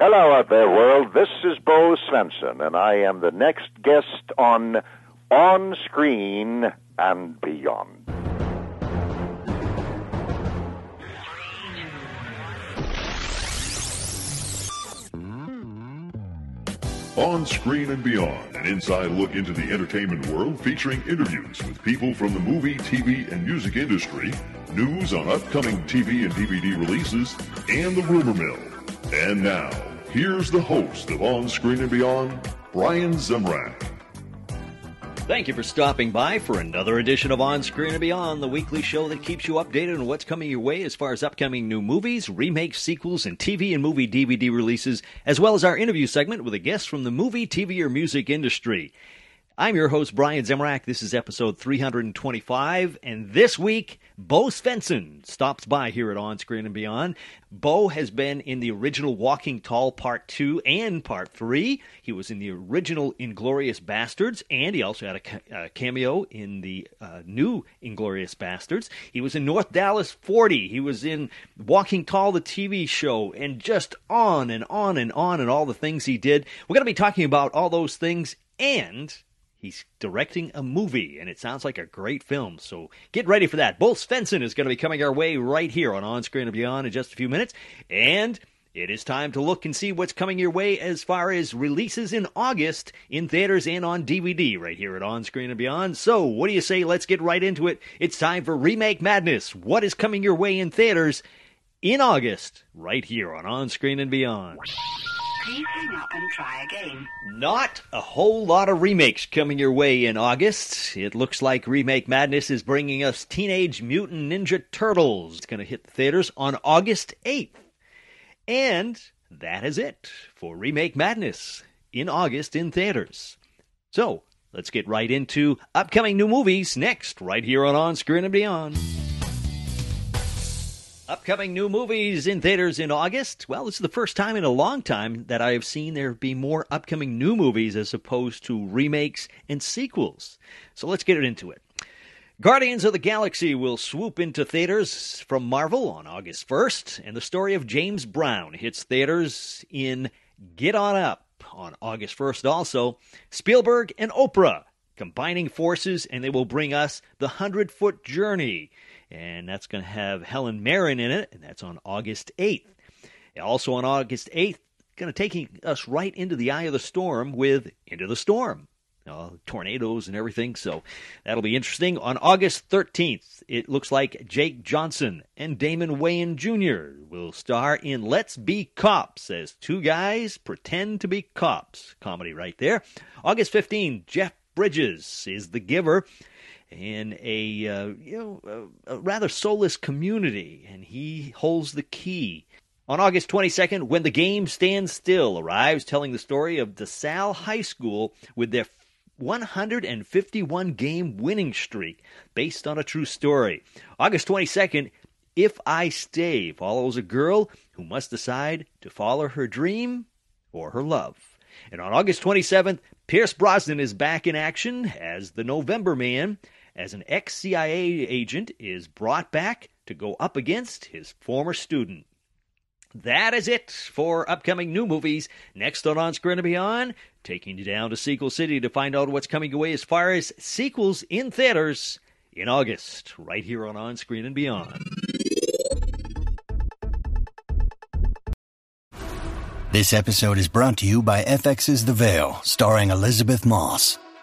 Hello out there, world. This is Bo Svenson, and I am the next guest on On Screen and Beyond. On Screen and Beyond, an inside look into the entertainment world featuring interviews with people from the movie, TV, and music industry, news on upcoming TV and DVD releases, and the rumor mill. And now, here's the host of On Screen and Beyond, Brian Zemrak. Thank you for stopping by for another edition of On Screen and Beyond, the weekly show that keeps you updated on what's coming your way as far as upcoming new movies, remakes, sequels, and TV and movie DVD releases, as well as our interview segment with a guest from the movie, TV, or music industry. I'm your host, Brian Zemrak. This is episode 325, and this week, Bo Svenson stops by here at On Screen and Beyond. Bo has been in the original Walking Tall Part 2 and Part 3. He was in the original Inglorious Bastards, and he also had a, ca- a cameo in the uh, new Inglorious Bastards. He was in North Dallas 40. He was in Walking Tall, the TV show, and just on and on and on and all the things he did. We're going to be talking about all those things and He's directing a movie, and it sounds like a great film. So get ready for that. Bo Svenson is going to be coming our way right here on On Screen and Beyond in just a few minutes. And it is time to look and see what's coming your way as far as releases in August in theaters and on DVD right here at On Screen and Beyond. So, what do you say? Let's get right into it. It's time for Remake Madness. What is coming your way in theaters in August right here on On Screen and Beyond? Please hang up and try again. Not a whole lot of remakes coming your way in August. It looks like Remake Madness is bringing us Teenage Mutant Ninja Turtles. It's going to hit the theaters on August 8th. And that is it for Remake Madness in August in theaters. So, let's get right into upcoming new movies next, right here on On Screen and Beyond. Upcoming new movies in theaters in August. Well, this is the first time in a long time that I have seen there be more upcoming new movies as opposed to remakes and sequels. So let's get into it. Guardians of the Galaxy will swoop into theaters from Marvel on August 1st, and the story of James Brown hits theaters in Get On Up on August 1st also. Spielberg and Oprah combining forces, and they will bring us The Hundred Foot Journey and that's going to have Helen Mirren in it, and that's on August 8th. Also on August 8th, going to take us right into the eye of the storm with Into the Storm. Uh, tornadoes and everything, so that'll be interesting. On August 13th, it looks like Jake Johnson and Damon Wayans Jr. will star in Let's Be Cops as two guys pretend to be cops. Comedy right there. August 15th, Jeff Bridges is the giver in a uh, you know a, rather soulless community, and he holds the key. On August 22nd, when the game stands still arrives, telling the story of DeSalle High School with their 151 game winning streak, based on a true story. August 22nd, If I Stay follows a girl who must decide to follow her dream or her love. And on August 27th, Pierce Brosnan is back in action as the November Man as an ex CIA agent is brought back to go up against his former student. That is it for upcoming new movies. Next on On Screen and Beyond, taking you down to Sequel City to find out what's coming away as far as sequels in theaters in August, right here on On Screen and Beyond. This episode is brought to you by FX's The Veil, starring Elisabeth Moss.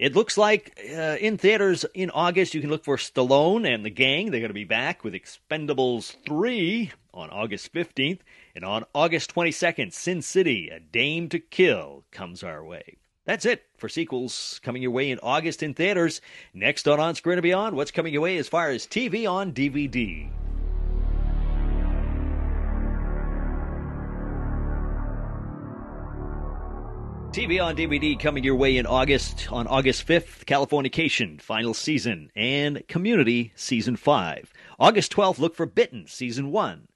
It looks like uh, in theaters in August, you can look for Stallone and the gang. They're going to be back with Expendables 3 on August 15th. And on August 22nd, Sin City, A Dame to Kill comes our way. That's it for sequels coming your way in August in theaters. Next on On Screen and Beyond, what's coming your way as far as TV on DVD? TV on DVD coming your way in August. On August 5th, Californication, final season, and Community, season 5. August 12th, look for Bitten, season 1.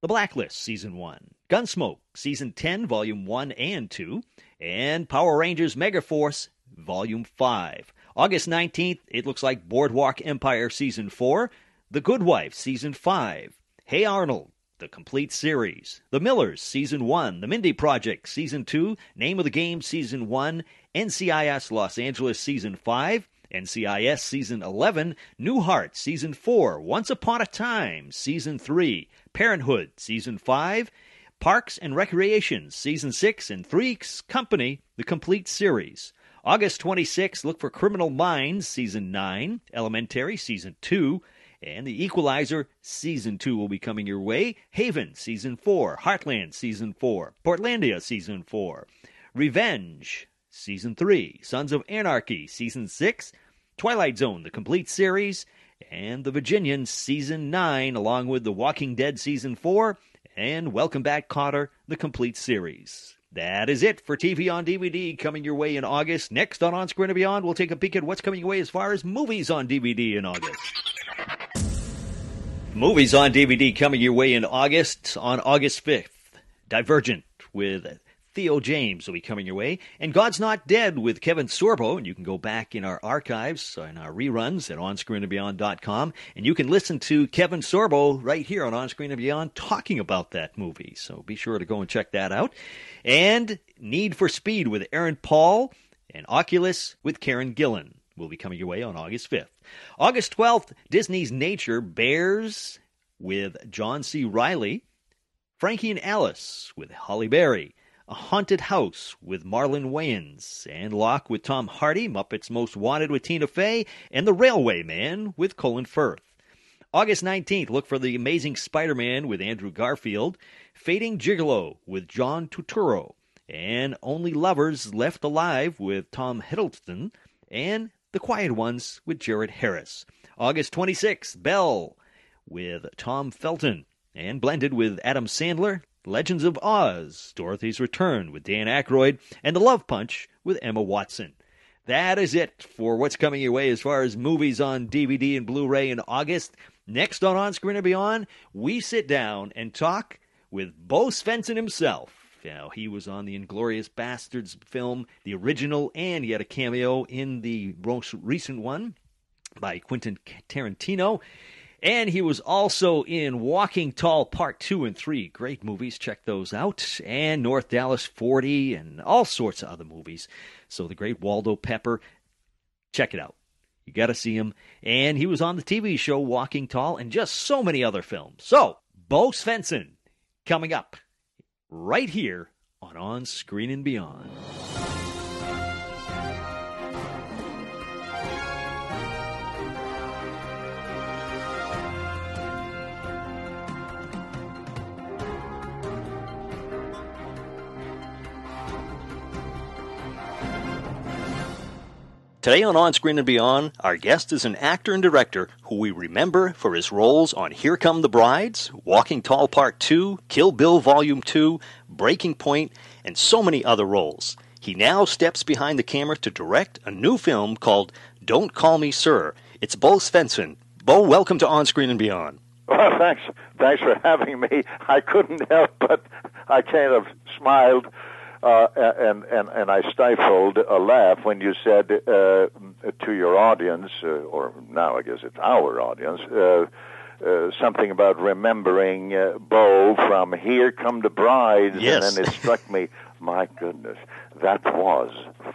The Blacklist, season 1. Gunsmoke, season 10, volume 1 and 2. And Power Rangers Megaforce, volume 5. August 19th, it looks like Boardwalk Empire, season 4. The Good Wife, season 5. Hey Arnold, the complete series. The Millers, Season 1. The Mindy Project, Season 2. Name of the Game, Season 1. NCIS Los Angeles, Season 5. NCIS Season 11. New Heart, Season 4. Once Upon a Time, Season 3. Parenthood, Season 5. Parks and Recreation, Season 6. And Three's Company, the complete series. August 26, look for Criminal Minds, Season 9. Elementary, Season 2. And The Equalizer Season 2 will be coming your way. Haven Season 4. Heartland Season 4. Portlandia Season 4. Revenge Season 3. Sons of Anarchy Season 6. Twilight Zone, the complete series. And The Virginian Season 9, along with The Walking Dead Season 4. And Welcome Back, Kotter, the complete series. That is it for TV on DVD coming your way in August. Next on On Screen and Beyond, we'll take a peek at what's coming your way as far as movies on DVD in August. Movies on DVD coming your way in August. On August 5th, Divergent with Theo James will be coming your way. And God's Not Dead with Kevin Sorbo. And you can go back in our archives and our reruns at onscreenandbeyond.com. And you can listen to Kevin Sorbo right here on On Screen and Beyond talking about that movie. So be sure to go and check that out. And Need for Speed with Aaron Paul. And Oculus with Karen Gillan will be coming your way on August 5th. August 12th, Disney's Nature Bears with John C. Reilly. Frankie and Alice with Halle Berry. A Haunted House with Marlon Wayans, and Locke with Tom Hardy, Muppets Most Wanted with Tina Fey, and The Railway Man with Colin Firth. August 19th, look for The Amazing Spider Man with Andrew Garfield, Fading Gigolo with John Turturro, and Only Lovers Left Alive with Tom Hiddleston, and The Quiet Ones with Jared Harris. August 26th, Belle with Tom Felton, and blended with Adam Sandler, Legends of Oz, Dorothy's Return with Dan Aykroyd, and The Love Punch with Emma Watson. That is it for what's coming your way as far as movies on DVD and Blu ray in August. Next on On Screen and Beyond, we sit down and talk with Bo Svenson himself. Now, he was on the Inglorious Bastards film, the original, and he had a cameo in the most recent one by Quentin Tarantino. And he was also in Walking Tall Part 2 and 3. Great movies. Check those out. And North Dallas 40 and all sorts of other movies. So the great Waldo Pepper. Check it out. You got to see him. And he was on the TV show Walking Tall and just so many other films. So, Bo Svenson coming up right here on On Screen and Beyond. Today on On Screen and Beyond, our guest is an actor and director who we remember for his roles on Here Come the Brides, Walking Tall Part 2, Kill Bill Volume 2, Breaking Point, and so many other roles. He now steps behind the camera to direct a new film called Don't Call Me Sir. It's Bo Svenson. Bo, welcome to On Screen and Beyond. Well, thanks. Thanks for having me. I couldn't help but I kind of smiled uh, and and and I stifled a laugh when you said uh, to your audience, uh, or now I guess it's our audience, uh, uh, something about remembering uh, Bo from "Here Come the Brides," Yes. and then it struck me, my goodness, that was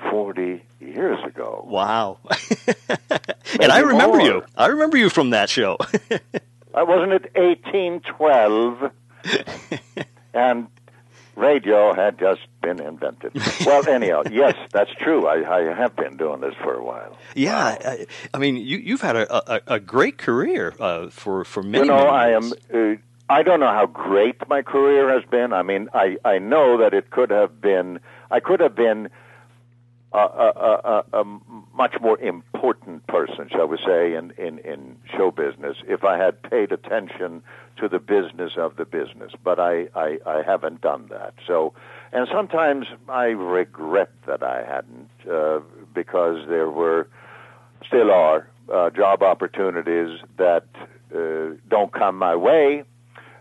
forty years ago. Wow. and I remember more. you. I remember you from that show. Wasn't it eighteen twelve? and radio had just been invented. Well, anyhow, yes, that's true. I, I have been doing this for a while. yeah. I, I mean, you, you've had a, a, a great career uh, for, for many you know, many I am. Uh, I don't know how great my career has been. I mean, I I know that it could have been. I could have been. Uh, uh, uh, um, much more important person, shall we say, in, in, in show business if I had paid attention to the business of the business. But I, I, I haven't done that. So, and sometimes I regret that I hadn't uh, because there were, still are, uh, job opportunities that uh, don't come my way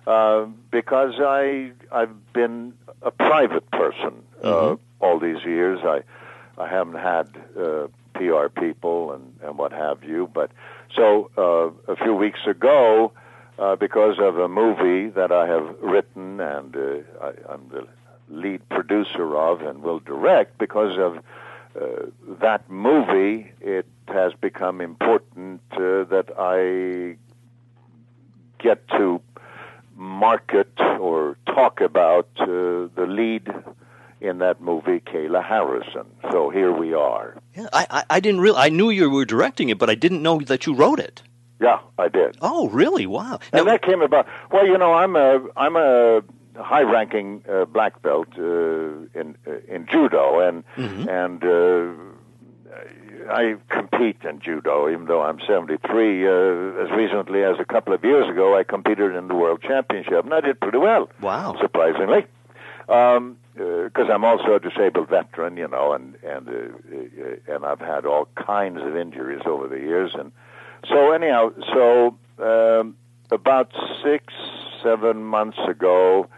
uh, because I I've been a private person uh, Mhm. all these years. I I haven't had uh, PR people and and what have you. But so uh, a few weeks ago, uh, because of a movie that I have written and uh, I, I'm the lead producer of and will direct, because of uh, that movie, it has become important uh, that I get to market or talk about uh, the lead in that movie, Kayla Harrison. So here we are. Yeah, I, I, I didn't really. I knew you were directing it, but I didn't know that you wrote it. Yeah, I did. Oh, really? Wow. And Now- that came about. Well, you know, I'm a I'm a high-ranking uh, black belt uh, in uh, in judo, and Mhm. and uh, I compete in judo, even though I'm 73. Uh, as recently as a couple of years ago, I competed in the world championship, and I did pretty well. Wow. surprisingly. Um, because I'm also a disabled veteran, you know, and and uh, uh, and I've had all kinds of injuries over the years, and so anyhow, so um, about six, seven months ago,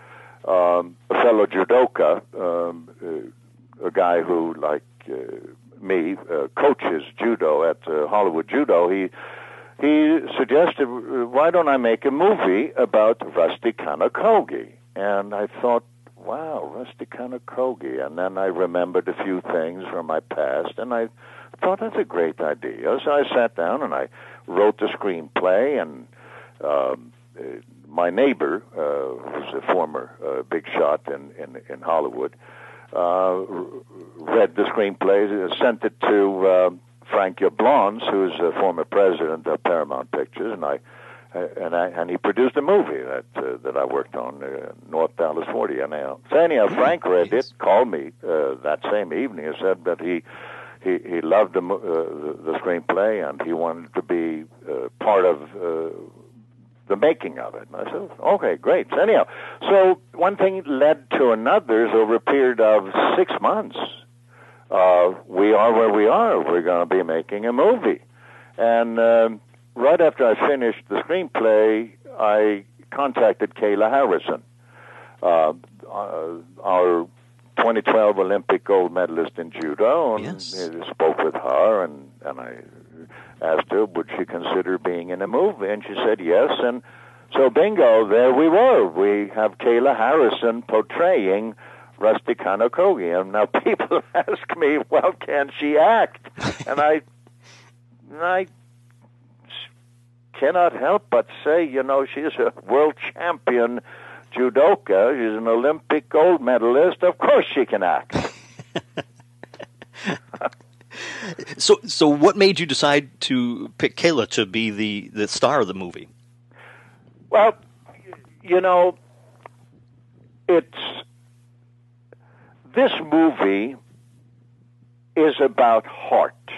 um, a fellow judoka, um, uh, a guy who, like uh, me, uh, coaches judo at uh, Hollywood Judo, he he suggested, why don't I make a movie about Rusty Kanokogi? And I thought, wow, Rusty Kanokogi. And then I remembered a few things from my past, and I thought that's a great idea. So I sat down and I wrote the screenplay, and um, uh, my neighbor, uh, who's a former uh, big shot in, in, in Hollywood, uh, read the screenplay, sent it to uh, Frank Yablans, who's a former president of Paramount Pictures, and I and I and he produced a movie that uh, that I worked on, uh, North Dallas 40. And uh, so anyhow, Frank read it, called me uh, that same evening, and said that he he he loved the uh, the, the screenplay and he wanted to be uh, part of. Uh, the making of it. And I said, okay, great. So anyhow, so one thing led to another. So over a period of six months, uh, we are where we are. We're going to be making a movie. And um, right after I finished the screenplay, I contacted Kayla Harrison, uh, uh, our 2012 Olympic gold medalist in judo, and Yes. I spoke with her, and, and I asked her would she consider being in a movie, and she said yes. And so, bingo, there we were. We have Kayla Harrison portraying Rusty Kanokogi, and now people ask me, well, can she act? and I, I cannot help but say, you know, she's a world champion judoka. She's an Olympic gold medalist. Of course, she can act. So, so what made you decide to pick Kayla to be the, the star of the movie? Well, you know, it's this movie is about heart,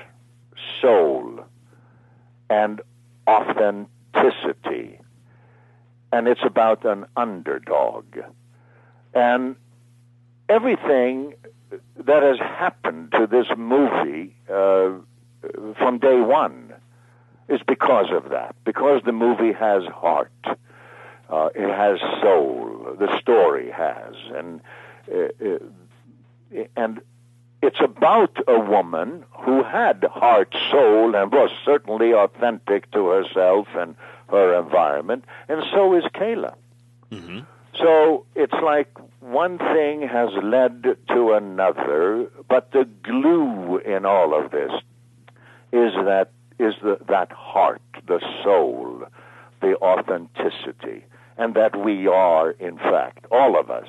soul, and authenticity. And it's about an underdog. And everything that has happened to this movie uh, from day one is because of that. Because the movie has heart, uh, it has soul. The story has, and uh, uh, and it's about a woman who had heart, soul, and was certainly authentic to herself and her environment, and so is Kayla. Mm-hmm. So it's like one thing has led to another, but the glue in all of this is that is the, that heart, the soul, the authenticity, and that we are, in fact, all of us,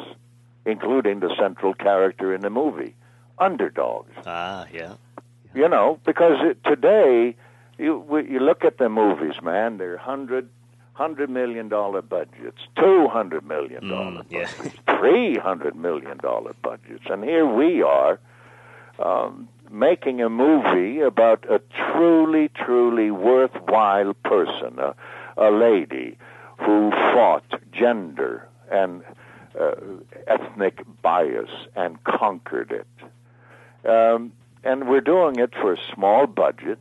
including the central character in the movie, underdogs. Ah, yeah. You know, because it, today you you look at the movies, man. They're hundred hundred million dollar budgets, two hundred million dollar Mm, yeah. budgets, three hundred million dollar budgets, and here we are, um, making a movie about a truly, truly worthwhile person, a, a lady who fought gender and uh, ethnic bias and conquered it. Um, and we're doing it for a small budget,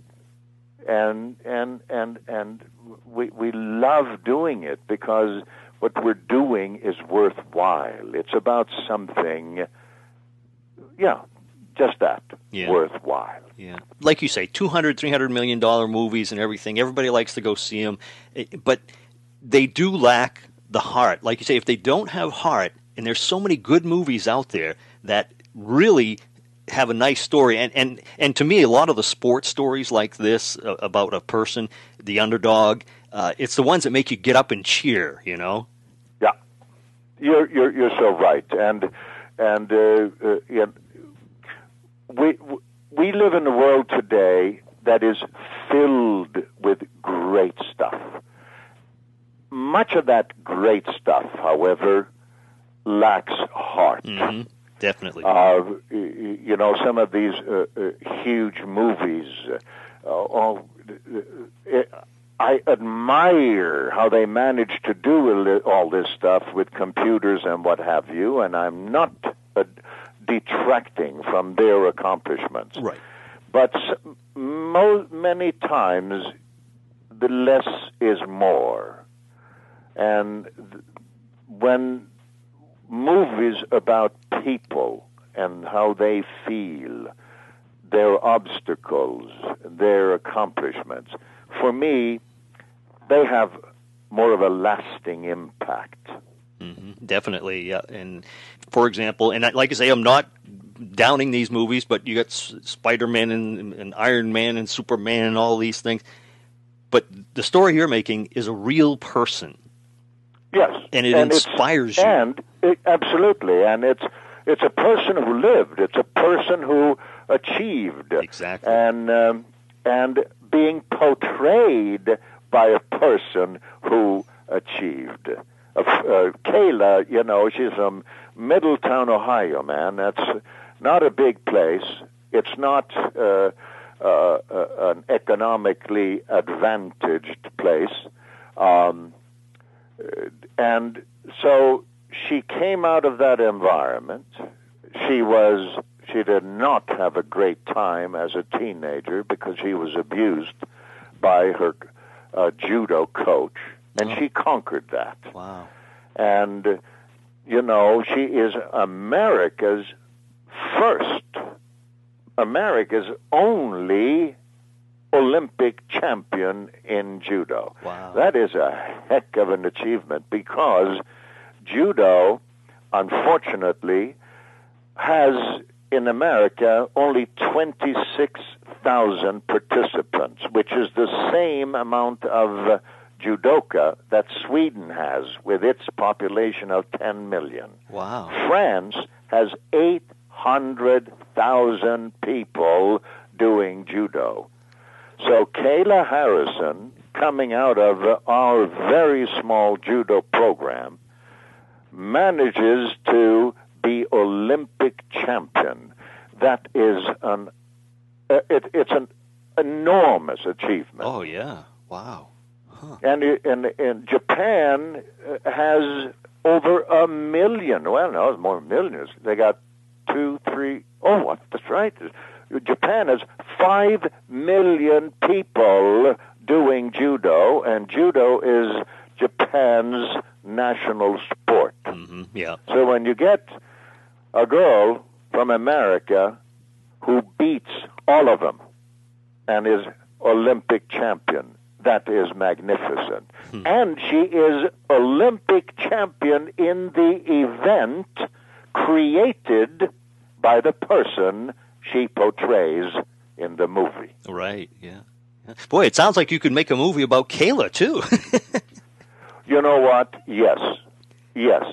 and and and and we we love doing it because what we're doing is worthwhile. It's about something, yeah, just that, Yeah. worthwhile. Yeah. Like you say, 200, 300 million dollar movies and everything. Everybody likes to go see them. But they do lack the heart. Like you say, if they don't have heart, and there's so many good movies out there that really have a nice story. And, and, and to me, a lot of the sports stories like this uh, about a person, the underdog, uh, it's the ones that make you get up and cheer, you know? Yeah, you're you're you're so right, and and uh, uh, yeah, we we live in a world today that is filled with great stuff. Much of that great stuff, however, lacks heart. hmm Definitely. Uh, you know, some of these uh, uh, huge movies. Uh, all, uh, I admire how they manage to do all this stuff with computers and what have you, and I'm not uh, detracting from their accomplishments. right. But mo- many times, the less is more. And th- when movies about people and how they feel, their obstacles, their accomplishments, for me, they have more of a lasting impact. hmm Definitely, yeah. And for example, and like I say, I'm not downing these movies, but you got S- Spider-Man and, and Iron Man and Superman and all these things. But the story you're making is a real person, Yes, and it it's- inspires you. And it, absolutely, and it's it's a person who lived. It's a person who achieved. Exactly. And um, and being portrayed by a person who achieved. Uh, uh, Kayla, you know, she's from Middletown, Ohio, man. That's not a big place. It's not uh, uh, uh, an economically advantaged place. Um, and so she came out of that environment. She was she did not have a great time as a teenager because she was abused by her uh, judo coach, and Oh. she conquered that. Wow. And uh, you know, she is America's first, America's only Olympic champion in judo. Wow. That is a heck of an achievement because judo, unfortunately, has in America only 26,000 participants, which is the same amount of uh, judoka that Sweden has with its population of 10 million. Wow. France has 800,000 people doing judo. So Kayla Harrison, coming out of our very small judo program, manages to be Olympic champion. That is an uh, it, it's an enormous achievement. Oh yeah. Wow. And i- in in Japan uh, has over a million. Well, no, it's more millions. They got two, three. Oh, what? That's right. Japan has five million people doing judo, and judo is Japan's national sport. hmm Yeah. So when you get a girl from America who beats all of them and is Olympic champion, that is magnificent. And she is Olympic champion in the event created by the person she portrays in the movie. Right. Yeah. Boy, it sounds like you could make a movie about Kayla too. You know what? Yes, yes.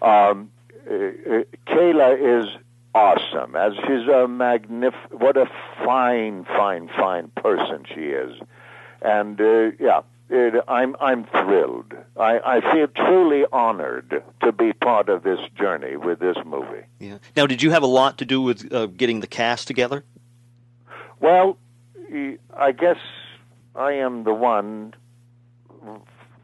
Um, uh, uh, Kayla is awesome. As she's a magnif- what a fine, fine, fine person she is, and uh, yeah, it, I'm I'm thrilled. I, I feel truly honored to be part of this journey with this movie. yeah. Now, did you have a lot to do with uh, getting the cast together? Well, I guess I am the one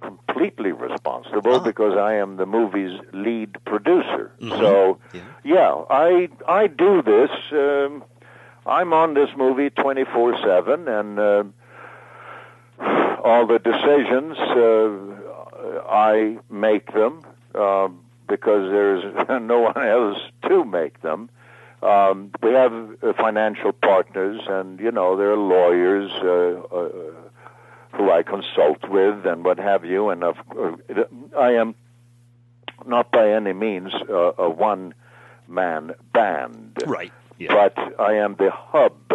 completely responsible Ah. because I am the movie's lead producer. Mhm. So, Yeah. yeah, I I do this. Um, I'm on this movie 24/7, and uh, all the decisions uh, I make them uh, because there's no one else to make them. Um, we have uh, financial partners, and you know there are lawyers uh, uh, who I consult with, and what have you. And of, uh, I am not by any means uh, a one-man band, Right. Yeah. but I am the hub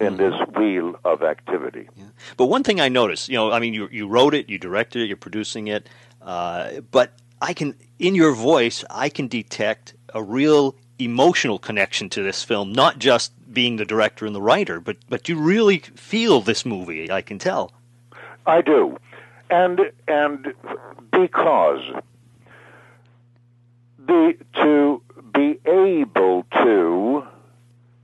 in this wheel of activity. But one thing I noticed, you know, I mean, you you wrote it, you directed it, you're producing it, uh, but I can, in your voice, I can detect a real emotional connection to this film, not just being the director and the writer, but but you really feel this movie. I can tell. I do, and and because the to be able to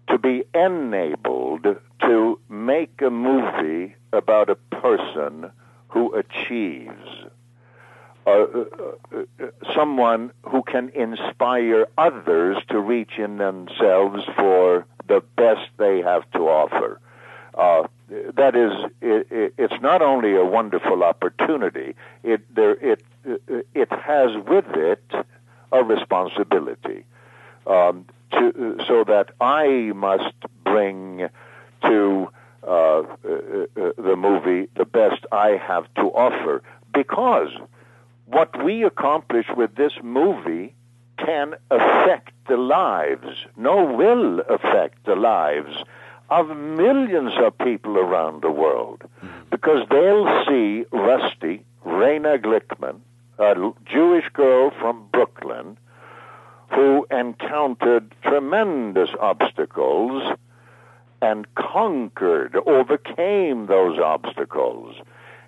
to be enabled to make a movie about a person who achieves uh, uh, uh, someone who can inspire others to reach in themselves for the best they have to offer. Uh, that is, it, it, it's not only a wonderful opportunity. It there it it has with it a responsibility um, to so that I must bring to uh, uh, uh, the movie the best I have to offer because what we accomplish with this movie can affect the lives, no, will affect the lives of millions of people around the world mm-hmm. because they'll see Rusty, Rena Glickman, a Jewish girl from Brooklyn who encountered tremendous obstacles and conquered, overcame those obstacles.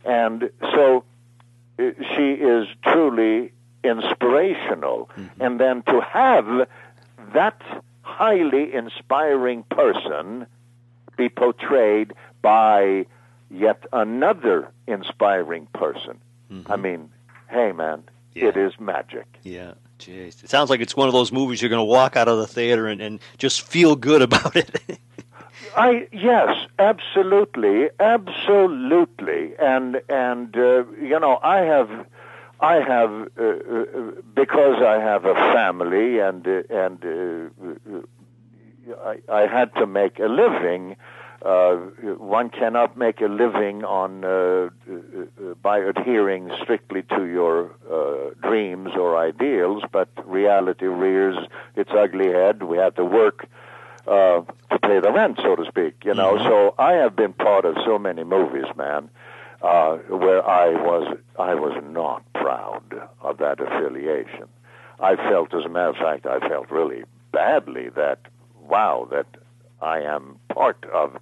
And so she is truly inspirational. Mm-hmm. And then to have that highly inspiring person be portrayed by yet another inspiring person. Mm-hmm. I mean, hey man, Yeah. it is magic. Yeah. Jeez. It sounds like it's one of those movies you're going to walk out of the theater and, and just feel good about it. I yes, absolutely, absolutely, and and uh, you know I have, I have uh, uh, because I have a family and uh, and uh, I, I had to make a living. Uh, one cannot make a living on uh, by adhering strictly to your uh, dreams or ideals, but reality rears its ugly head. We have to work uh, to pay the rent, so to speak. You know, so I have been part of so many movies, man, uh, where I was I was not proud of that affiliation. I felt, as a matter of fact, I felt really badly that wow, that I am part of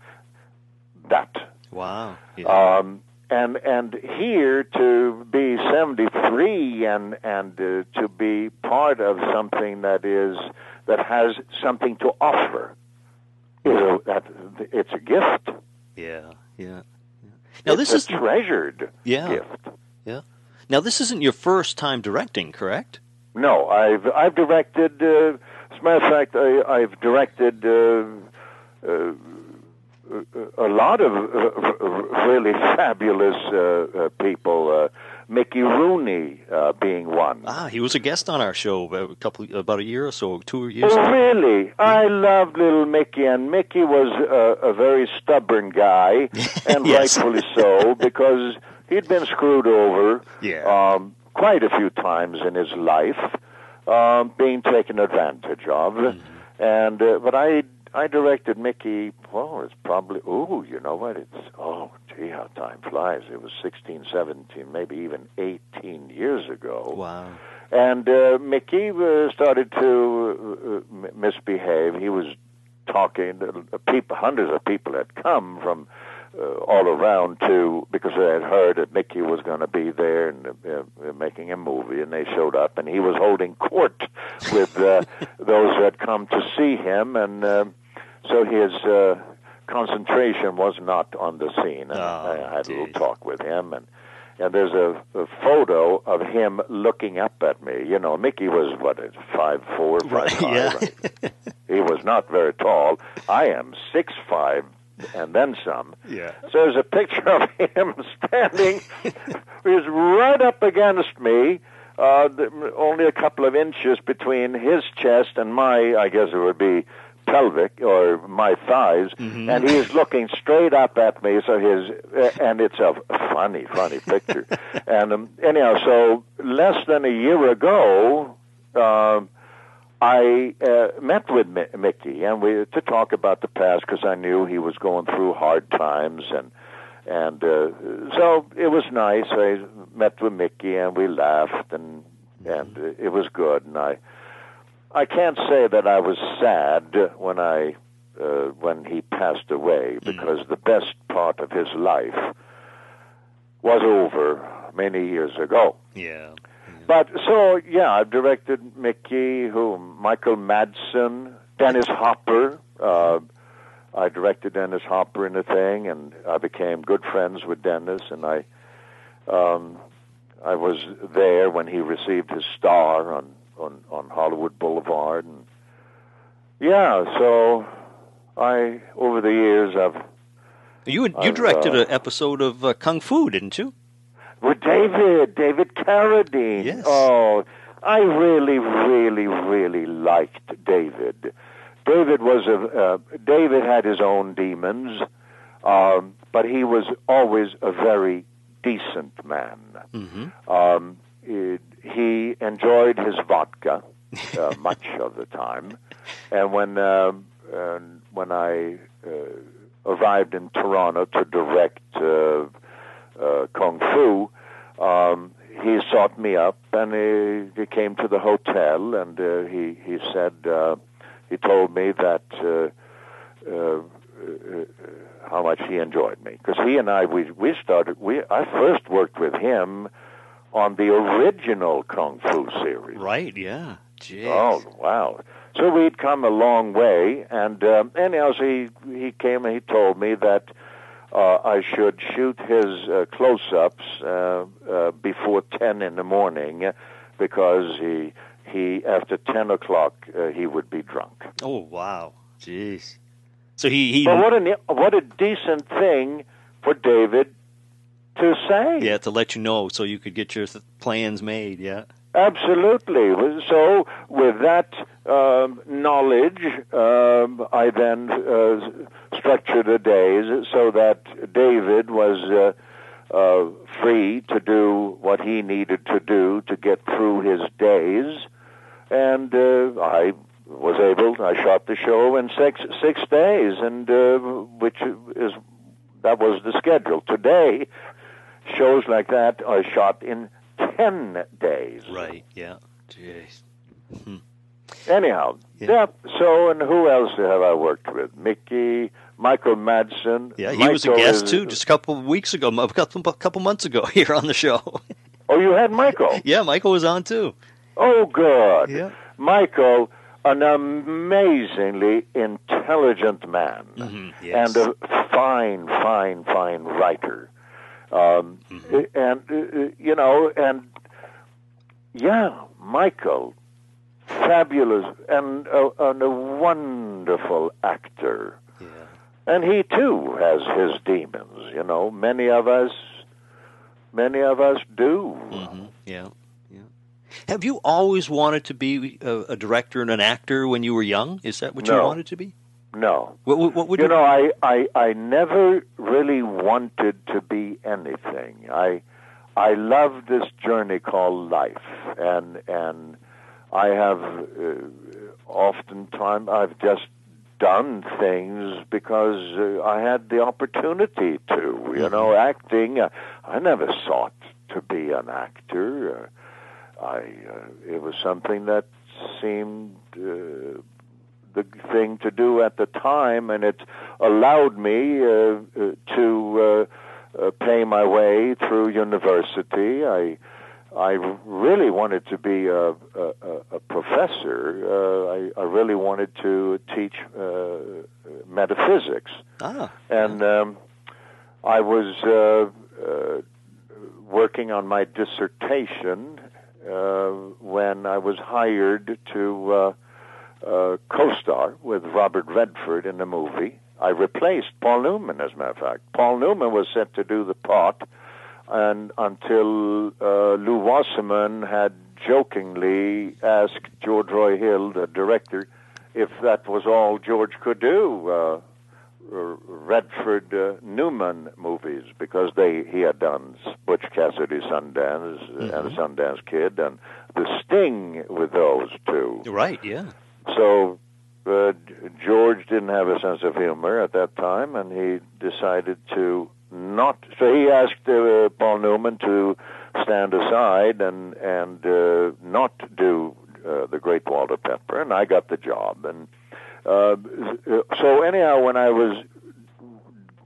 that. wow. Yeah. Um, and and here to be 73 and and uh, to be part of something that is that has something to offer is a, that it's a gift. yeah. Yeah. yeah. Now it's this a is treasured Yeah. gift. yeah. Now this isn't your first time directing, correct? No, I've I've directed. Uh, as a matter of fact, I, I've directed uh, uh, a lot of uh, really fabulous uh, uh, people. Mickey Rooney uh, being one. Ah, he was a guest on our show a couple about a year or so, two years Oh, ago. really? I loved little Mickey, and Mickey was a, a very stubborn guy, and Yes. rightfully so, because he'd been screwed over Yeah. um, quite a few times in his life, um, being taken advantage of. And uh, but I I directed Mickey. Well, it's probably oh, you know what? It's oh, gee, how time flies. It was 16, 17, maybe even 18 years ago. Wow. And uh, Mickey uh, started to uh, misbehave. He was talking. People, hundreds of people had come from uh, all around to because they had heard that Mickey was going to be there and uh, uh, making a movie, and they showed up, and he was holding court with uh, those that had come to see him, and uh, so his uh, concentration was not on the scene. Oh, I had a little talk with him, and and there's a, a photo of him looking up at me. You know, Mickey was what five four, five Right, five. yeah. He was not very tall. I am six five and then some. Yeah. So there's a picture of him standing. He's right up against me. Uh, only a couple of inches between his chest and my, I guess it would be pelvic or my thighs, and he's looking straight up at me. So his, uh, and it's a funny, funny picture. and um, anyhow, so less than a year ago, um, I uh, met with Mi- Mickey and we to talk about the past because I knew he was going through hard times and and uh, so it was nice. I met with Mickey and we laughed and and uh, it was good. And I I can't say that I was sad when I uh, when he passed away because the best part of his life was over many years ago. Yeah. But so yeah, I've directed Mickey, who Michael Madsen, Dennis Hopper. Uh, I directed Dennis Hopper in a thing, and I became good friends with Dennis, and I, um, I was there when he received his star on on on Hollywood Boulevard, and yeah, so I over the years I've You you I've, directed uh, an episode of uh, Kung Fu, didn't you? With David, David Carradine. Yes. Oh, I really, really, really liked David. David was a uh, David had his own demons, um, but he was always a very decent man. Mm-hmm. Um, it, he enjoyed his vodka uh, much of the time, and when and when I uh, arrived in Toronto to direct uh, uh, Kung Fu, um, he sought me up and he, he came to the hotel and uh, he he said uh, he told me that. Uh, uh, uh, how much he enjoyed me because he and I we we started we I first worked with him on the original Kung Fu series. Right. Yeah. Jeez. Oh wow! So we'd come a long way, and um, anyhow, so he he came and he told me that uh, I should shoot his uh, close-ups uh, uh, before ten in the morning because he he after ten o'clock uh, he would be drunk. Oh wow. Jeez. So he he But what a what a decent thing for David to say. yeah to let you know so you could get your plans made. Yeah. Absolutely. So, with that um, knowledge, um, I then uh, structured the days so that David was uh, uh, free to do what he needed to do to get through his days, and uh, I was able. I shot the show in six six days, and uh, which is that was the schedule. Today, shows like that are shot in ten days. Right. Yeah. Jeez. Anyhow, Yeah. yeah. So, and who else have I worked with? Mickey, Michael Madsen. Yeah, he was a guest is- too, just a couple of weeks ago, a couple, a couple months ago here on the show. Oh, you had Michael. yeah, Michael was on too. Oh, good. Yeah. Michael, an amazingly intelligent man, Mhm, yes. and a fine, fine, fine writer. Um, Mm-hmm. And uh, you know, and yeah, Michael, fabulous and a, and a wonderful actor. Yeah. And he too has his demons, you know. Many of us many of us do. hmm Yeah. Yeah. Have you always wanted to be a, a director and an actor when you were young? Is that what you wanted to be? No. What, what, what would You know, I, I I never really wanted to be anything. I I love this journey called life and and I have uh, oftentimes I've just done things because uh, I had the opportunity to. You know, acting. Uh, I never sought to be an actor. Uh, I uh, it was something that seemed uh, the thing to do at the time, and it allowed me uh, uh, to uh, uh, pay my way through university. I I really wanted to be a, a, a professor. Uh, I, I really wanted to teach uh, metaphysics, Ah, and um, I was uh, uh, working on my dissertation uh, when I was hired to uh, uh, co-star with Robert Redford in the movie. I replaced Paul Newman, as a matter of fact. Paul Newman was set to do the part, and until uh, Lew Wasserman had jokingly asked George Roy Hill, the director, if that was all George could do. Uh, uh, Redford uh, Newman movies because they he had done Butch Cassidy Sundance and Sundance Kid and The Sting with those two. right, yeah. So uh, George didn't have a sense of humor at that time, and he decided to not. So he asked uh, Paul Newman to stand aside and and uh, not do uh, the Great Waldo Pepper, and I got the job. And uh, so anyhow, when I was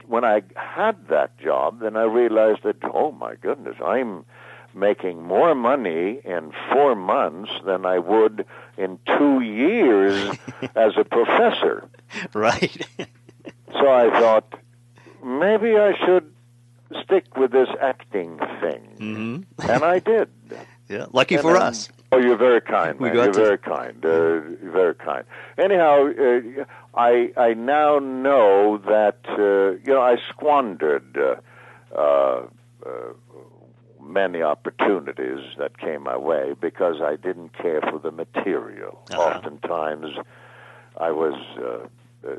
when I had that job, then I realized that oh my goodness, I'm making more money in four months than I would in two years as a professor. Right. So I thought maybe I should stick with this acting thing, hmm and I did. Yeah. Lucky And for then- us. Oh, you're very kind, We got You're to- very kind. Uh, you're very kind. Anyhow, uh, I I now know that uh, you know I squandered uh, uh, uh, many opportunities that came my way because I didn't care for the material. Uh-huh. Oftentimes, I was. Uh, uh,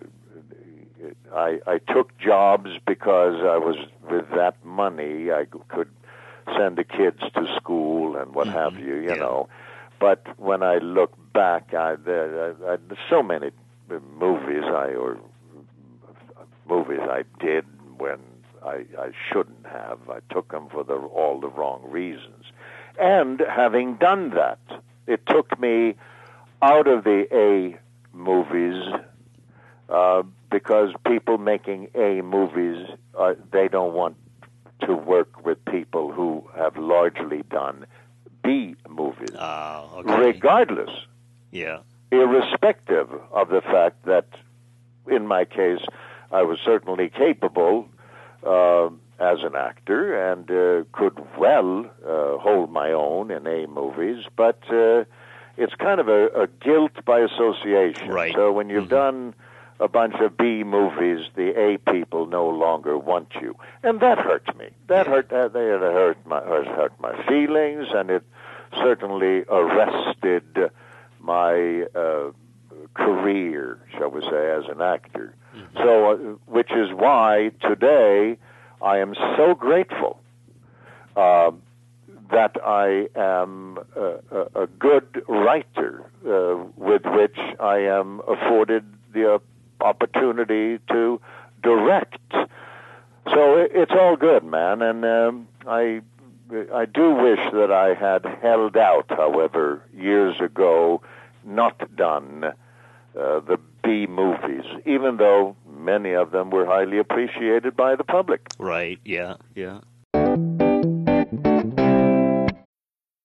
I, I took jobs because I was with that money I could send the kids to school and what have you, you Yeah. know. But when I look back, I, there, I, I, so many movies I or movies I did when I, I shouldn't have. I took them for the, all the wrong reasons. And having done that, it took me out of the A movies uh, because people making A movies, uh, they don't want to work with people who have largely done B movies, Oh, okay. regardless, Yeah. irrespective of the fact that, in my case, I was certainly capable uh, as an actor and uh, could well uh, hold my own in A movies, but uh, it's kind of a, a guilt by association. Right. So when you've done a bunch of B movies, the A people no longer want you, and that hurt me. That hurt. They it hurt my hurt hurt my feelings, and it certainly arrested my uh, career, shall we say, as an actor. So, uh, which is why today I am so grateful uh, that I am a, a, good writer, uh, with which I am afforded the opportunity to direct. So it, it's all good, man, and um, I I do wish that I had held out, however, years ago, not done uh, the B movies, even though many of them were highly appreciated by the public. Right. Yeah. Yeah.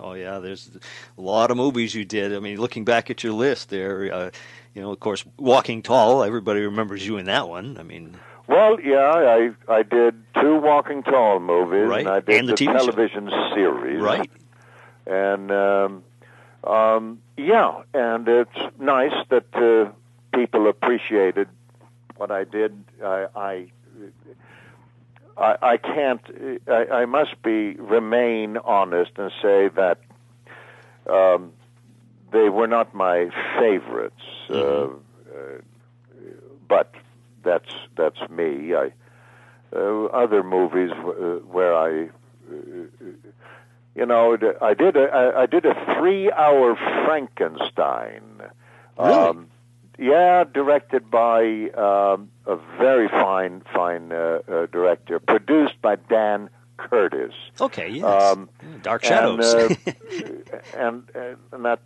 Oh yeah, there's a lot of movies you did. I mean, looking back at your list there, uh, you know, of course, Walking Tall. Everybody remembers you in that one. I mean, Well, yeah, I I did two Walking Tall movies, Right, and I did and the TV show. television series, right? And um, um, yeah, and it's nice that uh, people appreciated what I did. I I, I, I can't. I, I must be remain honest and say that um, they were not my favorites. Uh, uh, but that's that's me. I uh, other movies uh, where I, uh, you know, I did a I, I did a three-hour Frankenstein. Really? Yeah, directed by um, a very fine fine uh, uh, director, produced by Dan Curtis. Okay, yes. Um, Dark Shadows. And, uh, and, and that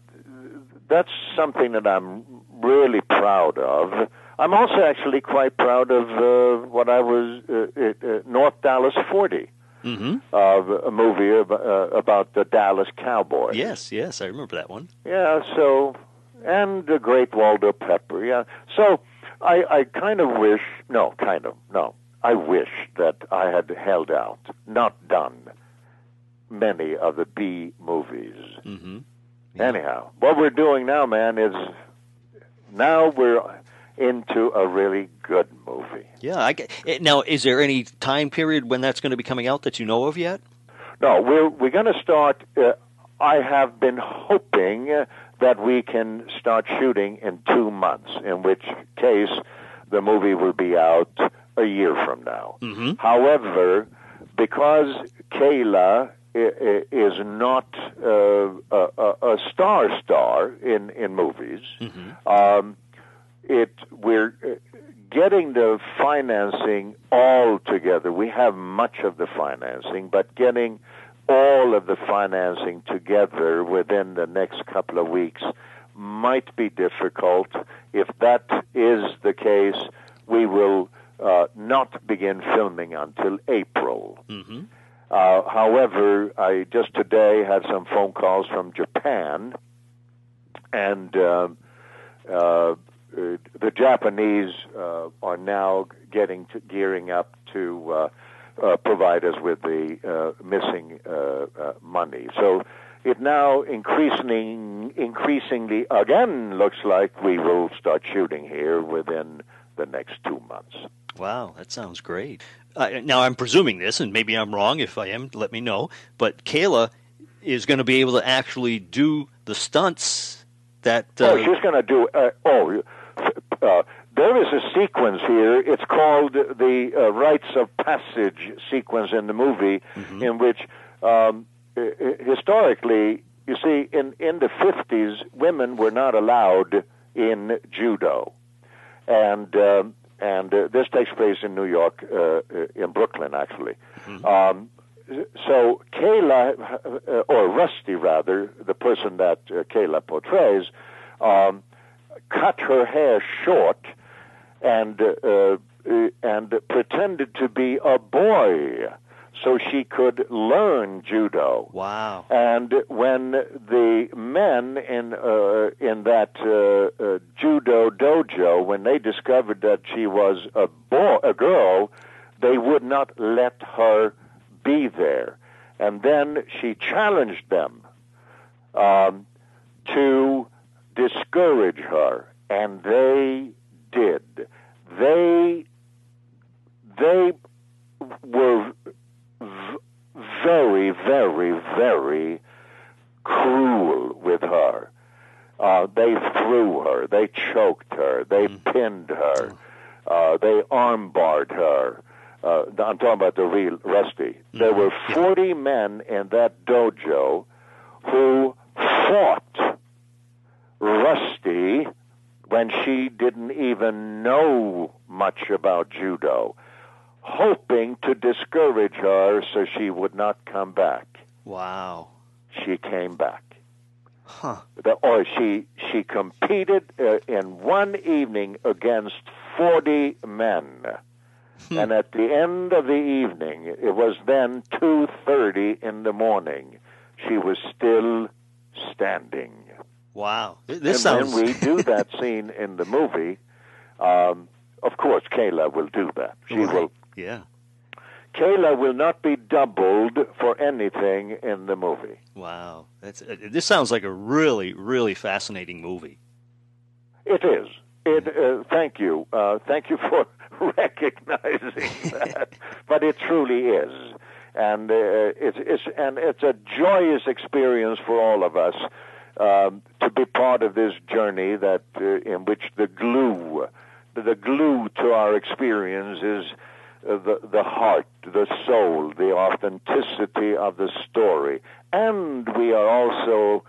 that's something that I'm really proud of. I'm also actually quite proud of uh, what I was uh, uh, North Dallas 40, hmm of a movie ab- uh, about the Dallas Cowboys. Yes, yes, I remember that one. Yeah, so and the great Waldo Pepper. Yeah, so I I kind of wish no, kind of no. I wish that I had held out, not done many of the B movies. Mm-hmm. Anyhow, what we're doing now, man, is now we're into a really good movie. Yeah, I get, eh, now is there any time period when that's going to be coming out that you know of yet? No, we're we're going to start. Uh, I have been hoping that we can start shooting in two months. In which case, the movie will be out a year from now. Mhm. However, because Kayla is not uh, a, star star in in movies, um, it we're uh, getting the financing all together. We have much of the financing, but getting all of the financing together within the next couple of weeks might be difficult. If that is the case, we will uh, not begin filming until April. hmm Uh, however, I just today had some phone calls from Japan, and um, uh, uh, the Japanese uh, are now getting to, gearing up to uh, provide us with the uh, missing uh, uh, money. So it now increasingly, increasingly again looks like we will start shooting here within the next two months. Wow, that sounds great. Uh, now I'm presuming this, and maybe I'm wrong. If I am, let me know. But Kayla is going to be able to actually do the stunts that. Uh, oh, she's going to do. Uh, oh, uh, there is a sequence here. It's called the uh, rites of passage sequence in the movie, in which um, uh, historically, you see, in in the fifties, women were not allowed in judo, and. Um, and uh, this takes place in New York, uh, uh, in Brooklyn, actually. Um, so Kayla, uh, or Rusty rather, the person that uh, Kayla portrays, um, cut her hair short and uh, uh, and pretended to be a boy so she could learn judo. wow. And when the men in uh, in that uh, uh, judo dojo, when they discovered that she was a boy, a girl, they would not let her be there. And then she challenged them um, to discourage her, and they did. They they were v- very, very, very cruel with her. Uh, they threw her, they choked her, they pinned her, uh, they armbarred her. Uh, I'm talking about the real Rusty. There were 40 men in that dojo who fought Rusty when she didn't even know much about judo, hoping to discourage her so she would not come back. Wow. She came back. Huh. The, or she she competed uh, in one evening against 40 men. and at the end of the evening, it was then 2:30 in the morning. She was still standing. Wow. This and sounds. when we do that scene in the movie, um, of course, Kayla will do that. She Right. will. Yeah. Kayla will not be doubled for anything in the movie. Wow. That's. Uh, this sounds like a really, really fascinating movie. It is. It. Uh, thank you. Uh, thank you for recognizing that. but it truly is, and uh, it's, it's and it's a joyous experience for all of us um, to be part of this journey that uh, in which the glue, the glue to our experience is uh, the the heart, the soul, the authenticity of the story, and we are also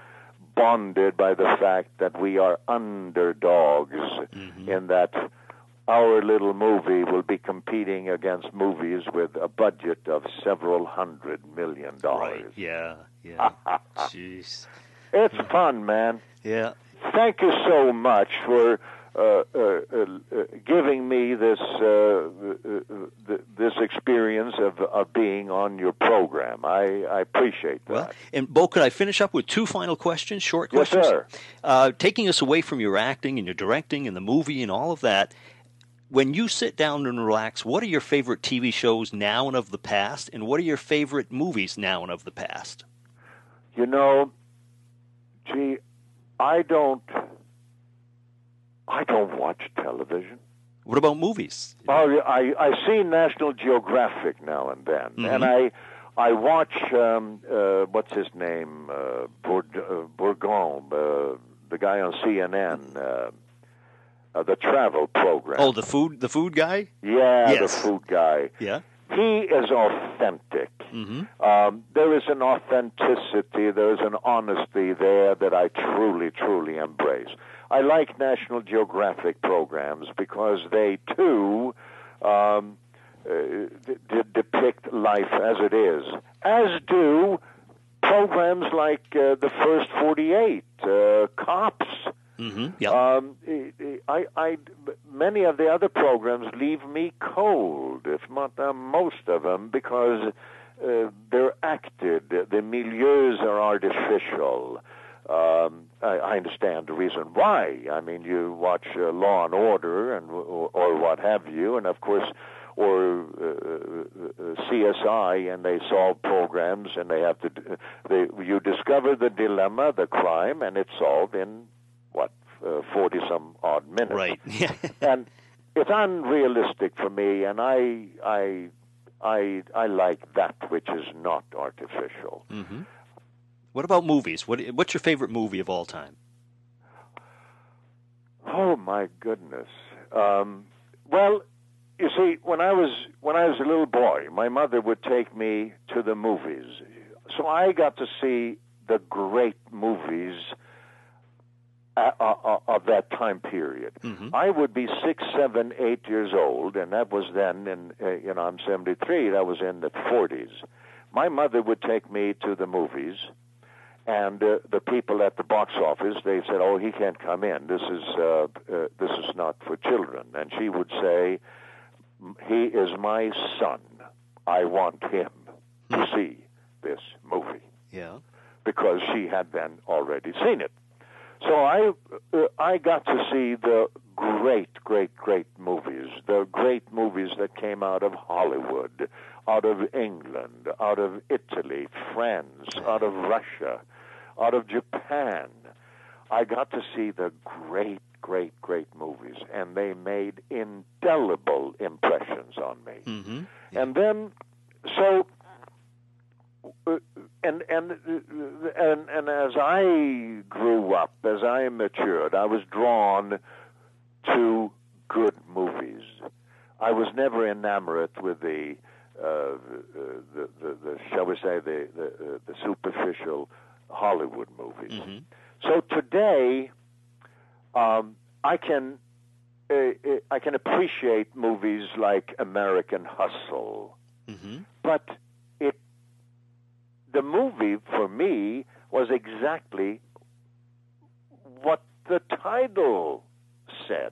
bonded by the fact that we are underdogs in that our little movie will be competing against movies with a budget of several hundred million dollars. Right. Yeah. Yeah. Jeez. It's fun, man. Yeah. Thank you so much for uh, uh, uh, giving me this uh, uh, this experience of, of being on your program. I, I appreciate that. Well, and Bo, could I finish up with two final questions, short questions? Yes, sir. Uh, taking us away from your acting and your directing and the movie and all of that, when you sit down and relax, what are your favorite TV shows now and of the past, and what are your favorite movies now and of the past? You know, gee, I don't. I don't watch television. What about movies? Oh, I I see National Geographic now and then, and I I watch um, uh, what's his name uh, Bourg- uh, Bourgon, uh, the guy on CNN, uh, uh, the travel program. Oh, the food, the food guy. yeah, yes. the food guy. Yeah. He is authentic. Um, there is an authenticity, there is an honesty there that I truly, truly embrace. I like National Geographic programs because they too um, uh, d- d- depict life as it is, as do programs like uh, the First 48, uh, Cops. Mm-hmm. Yeah. Um, I, I, many of the other programs leave me cold, if not uh, most of them, because uh, they're acted. The milieus are artificial. Um, I, I understand the reason why. I mean, you watch uh, Law and Order and or, or what have you, and of course, or uh, uh, CSI, and they solve programs, and they have to. They you discover the dilemma, the crime, and it's solved in forty some odd minutes. right. And it's unrealistic for me, and I I I I like that which is not artificial. what about movies? What What's your favorite movie of all time? Oh my goodness. Um, well, you see, when I was when I was a little boy, my mother would take me to the movies, so I got to see the great movies uh, uh, uh, of that time period. I would be six, seven, eight years old, and that was then. In uh, you know, I'm 73. That was in the 40s. My mother would take me to the movies and uh, the people at the box office they said oh he can't come in this is uh, uh, this is not for children and she would say he is my son i want him to see this movie Yeah. because she had then already seen it so i uh, i got to see the great great great movies the great movies that came out of hollywood out of england out of italy france out of russia out of japan i got to see the great great great movies and they made indelible impressions on me Mm-hmm. and then so uh, and and and and as I grew up, as I matured, I was drawn to good movies. I was never enamored with the uh, the, the, the shall we say the the, uh, the superficial Hollywood movies. So today, um, I can uh, uh, I can appreciate movies like American Hustle, but it the movie for me was exactly what the title said.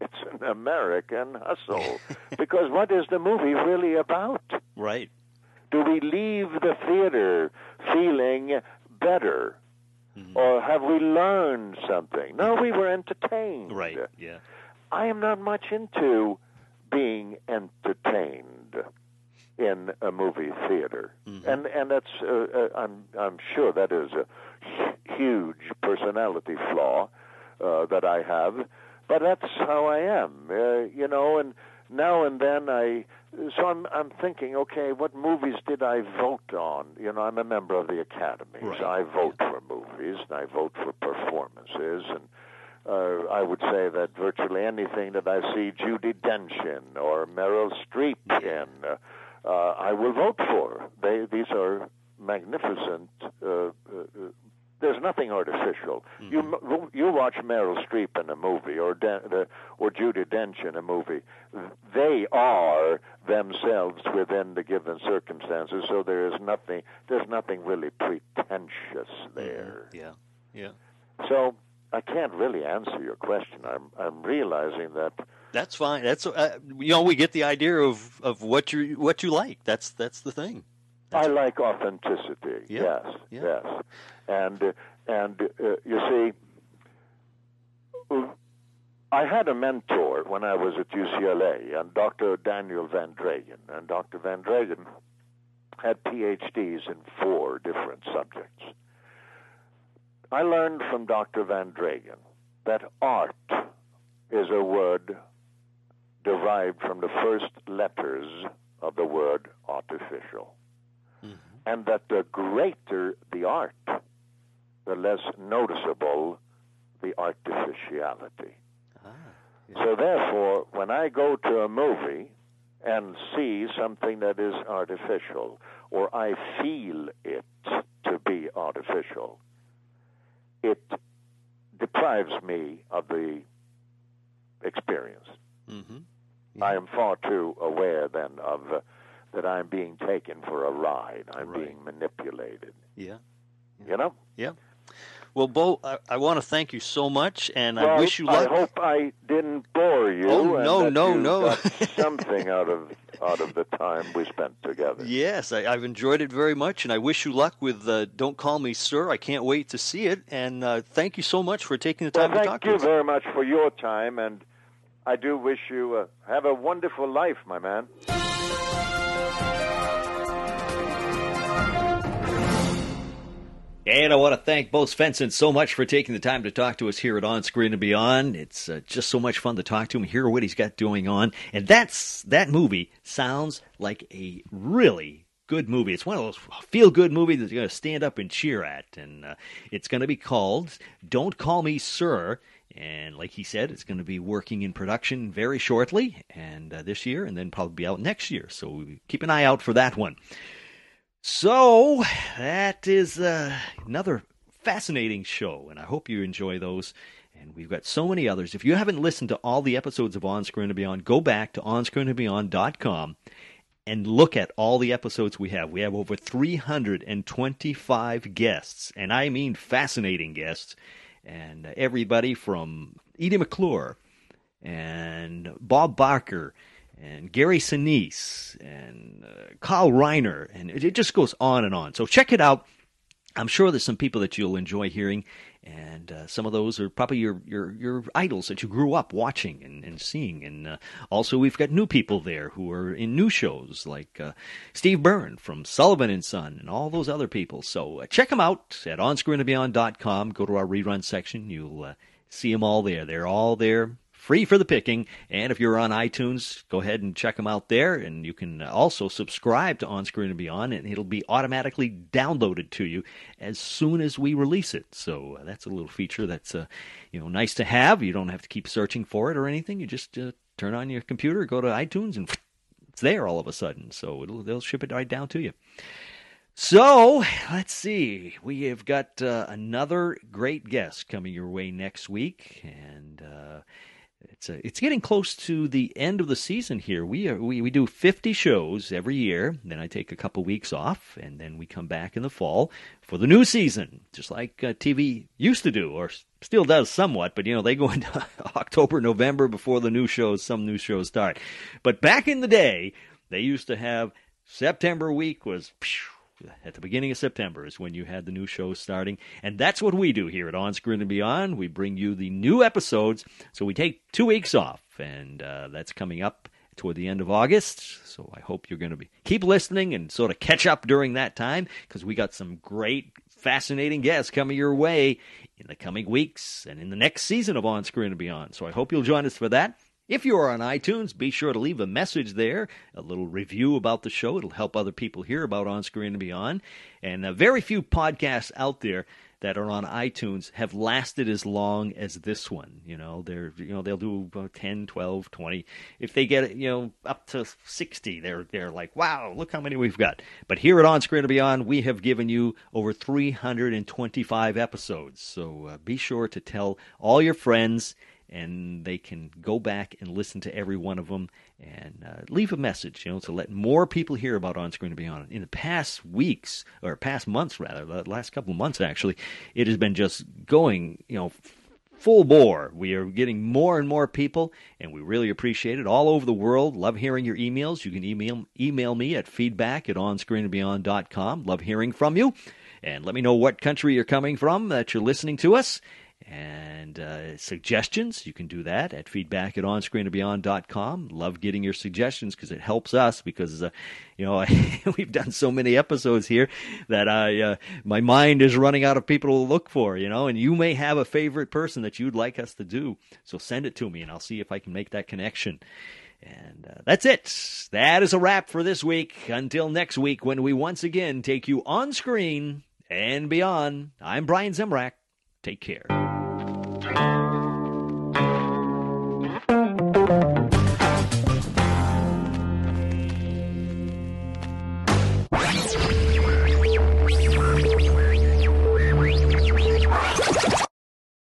It's an American hustle. because what is the movie really about? Right. Do we leave the theater feeling better? Mm-hmm. Or have we learned something? No, we were entertained. Right. Yeah. I am not much into being entertained in a movie theater, and and that's uh, uh, I'm I'm sure that is a huge personality flaw uh, that I have, but that's how I am, uh, you know. And now and then I, so I'm I'm thinking, okay, what movies did I vote on? You know, I'm a member of the Academy, Right. so I vote for movies and I vote for performances and uh, I would say that virtually anything that I see Judi Dench in or Meryl Streep in, uh, uh, I will vote for. They these are magnificent. Uh, uh, uh there's nothing artificial. Mm-hmm. You you watch Meryl Streep in a movie or Den, uh, or Judi Dench in a movie. They are themselves within the given circumstances. So there is nothing. There's nothing really pretentious mm-hmm. there. Yeah, yeah. So I can't really answer your question. I'm I'm realizing that. That's fine. That's uh, you know we get the idea of, of what you what you like. That's that's the thing. That's I like authenticity. Yeah. Yes, yeah. yes, and uh, and uh, you see, I had a mentor when I was at UCLA, and Dr. Daniel Van Dragen, and Dr. Van Dragen had PhDs in four different subjects. I learned from Dr. Van Dragen that art is a word derived from the first letters of the word artificial. Mm-hmm. And that the greater the art, the less noticeable the artificiality. Ah, yeah. So, therefore, when I go to a movie and see something that is artificial, or I feel it to be artificial, it deprives me of the experience. Mm-hmm. Yeah. I am far too aware then of uh, that I'm being taken for a ride. I'm right. being manipulated. Yeah. yeah. You know? Yeah. Well, Bo, I, I, want to thank you so much, and well, I wish you luck. I hope I didn't bore you. Oh no, no, no! something out of out of the time we spent together. Yes, I, have enjoyed it very much, and I wish you luck with uh, "Don't Call Me Sir." I can't wait to see it, and uh, thank you so much for taking the time well, to talk to us. Thank you very much for your time, and I do wish you uh, have a wonderful life, my man. And I want to thank Bo Svenson so much for taking the time to talk to us here at On Screen and Beyond. It's uh, just so much fun to talk to him, hear what he's got going on. And that's that movie sounds like a really good movie. It's one of those feel good movies that you're going to stand up and cheer at. And uh, it's going to be called Don't Call Me Sir. And like he said, it's going to be working in production very shortly, and uh, this year, and then probably be out next year. So keep an eye out for that one. So that is uh, another fascinating show, and I hope you enjoy those. And we've got so many others. If you haven't listened to all the episodes of On Screen and Beyond, go back to onscreenandbeyond.com and look at all the episodes we have. We have over 325 guests, and I mean fascinating guests. And everybody from Edie McClurg and Bob Barker and Gary Sinise and uh, Carl Reiner, and it, it just goes on and on. So check it out. I'm sure there's some people that you'll enjoy hearing, and uh, some of those are probably your, your, your idols that you grew up watching and, and seeing. And uh, also, we've got new people there who are in new shows, like uh, Steve Byrne from Sullivan and Son, and all those other people. So uh, check them out at onscreenandbeyond.com. Go to our rerun section. You'll uh, see them all there. They're all there free for the picking. And if you're on iTunes, go ahead and check them out there. And you can also subscribe to On Screen and Beyond, and it'll be automatically downloaded to you as soon as we release it. So uh, that's a little feature that's uh, you know nice to have. You don't have to keep searching for it or anything. You just uh, turn on your computer, go to iTunes, and it's there all of a sudden. So they'll ship it right down to you. So let's see. We have got uh, another great guest coming your way next week, and uh, it's a, it's getting close to the end of the season here. We are we, we do 50 shows every year. Then I take a couple weeks off, and then we come back in the fall for the new season, just like uh, TV used to do, or still does somewhat. But you know they go into October, November before the new shows. Some new shows start. But back in the day, they used to have September week was. Phew, at the beginning of September is when you had the new show starting. And that's what we do here at On Screen and Beyond. We bring you the new episodes. So we take two weeks off, and uh, that's coming up toward the end of August. So I hope you're going to be keep listening and sort of catch up during that time because we got some great, fascinating guests coming your way in the coming weeks and in the next season of On Screen and Beyond. So I hope you'll join us for that. If you are on iTunes, be sure to leave a message there, a little review about the show. It'll help other people hear about On Screen and Beyond. And uh, very few podcasts out there that are on iTunes have lasted as long as this one. You know, they're you know they'll do about 10, 12, 20. If they get you know up to 60, they're they're like, "Wow, look how many we've got." But here at On Screen and Beyond, we have given you over 325 episodes. So uh, be sure to tell all your friends and they can go back and listen to every one of them and uh, leave a message, you know, to let more people hear about On Screen and Beyond. In the past weeks, or past months rather, the last couple of months actually, it has been just going, you know, full bore. We are getting more and more people, and we really appreciate it all over the world. Love hearing your emails. You can email email me at feedback at onscreenandbeyond.com. Love hearing from you. And let me know what country you're coming from that you're listening to us and uh, suggestions. You can do that at feedback at onscreenandbeyond.com. Love getting your suggestions because it helps us because, uh, you know, we've done so many episodes here that I, uh, my mind is running out of people to look for, you know, and you may have a favorite person that you'd like us to do. So send it to me and I'll see if I can make that connection. And uh, that's it. That is a wrap for this week. Until next week, when we once again take you on screen and beyond, I'm Brian Zemrak. Take care. Thank you.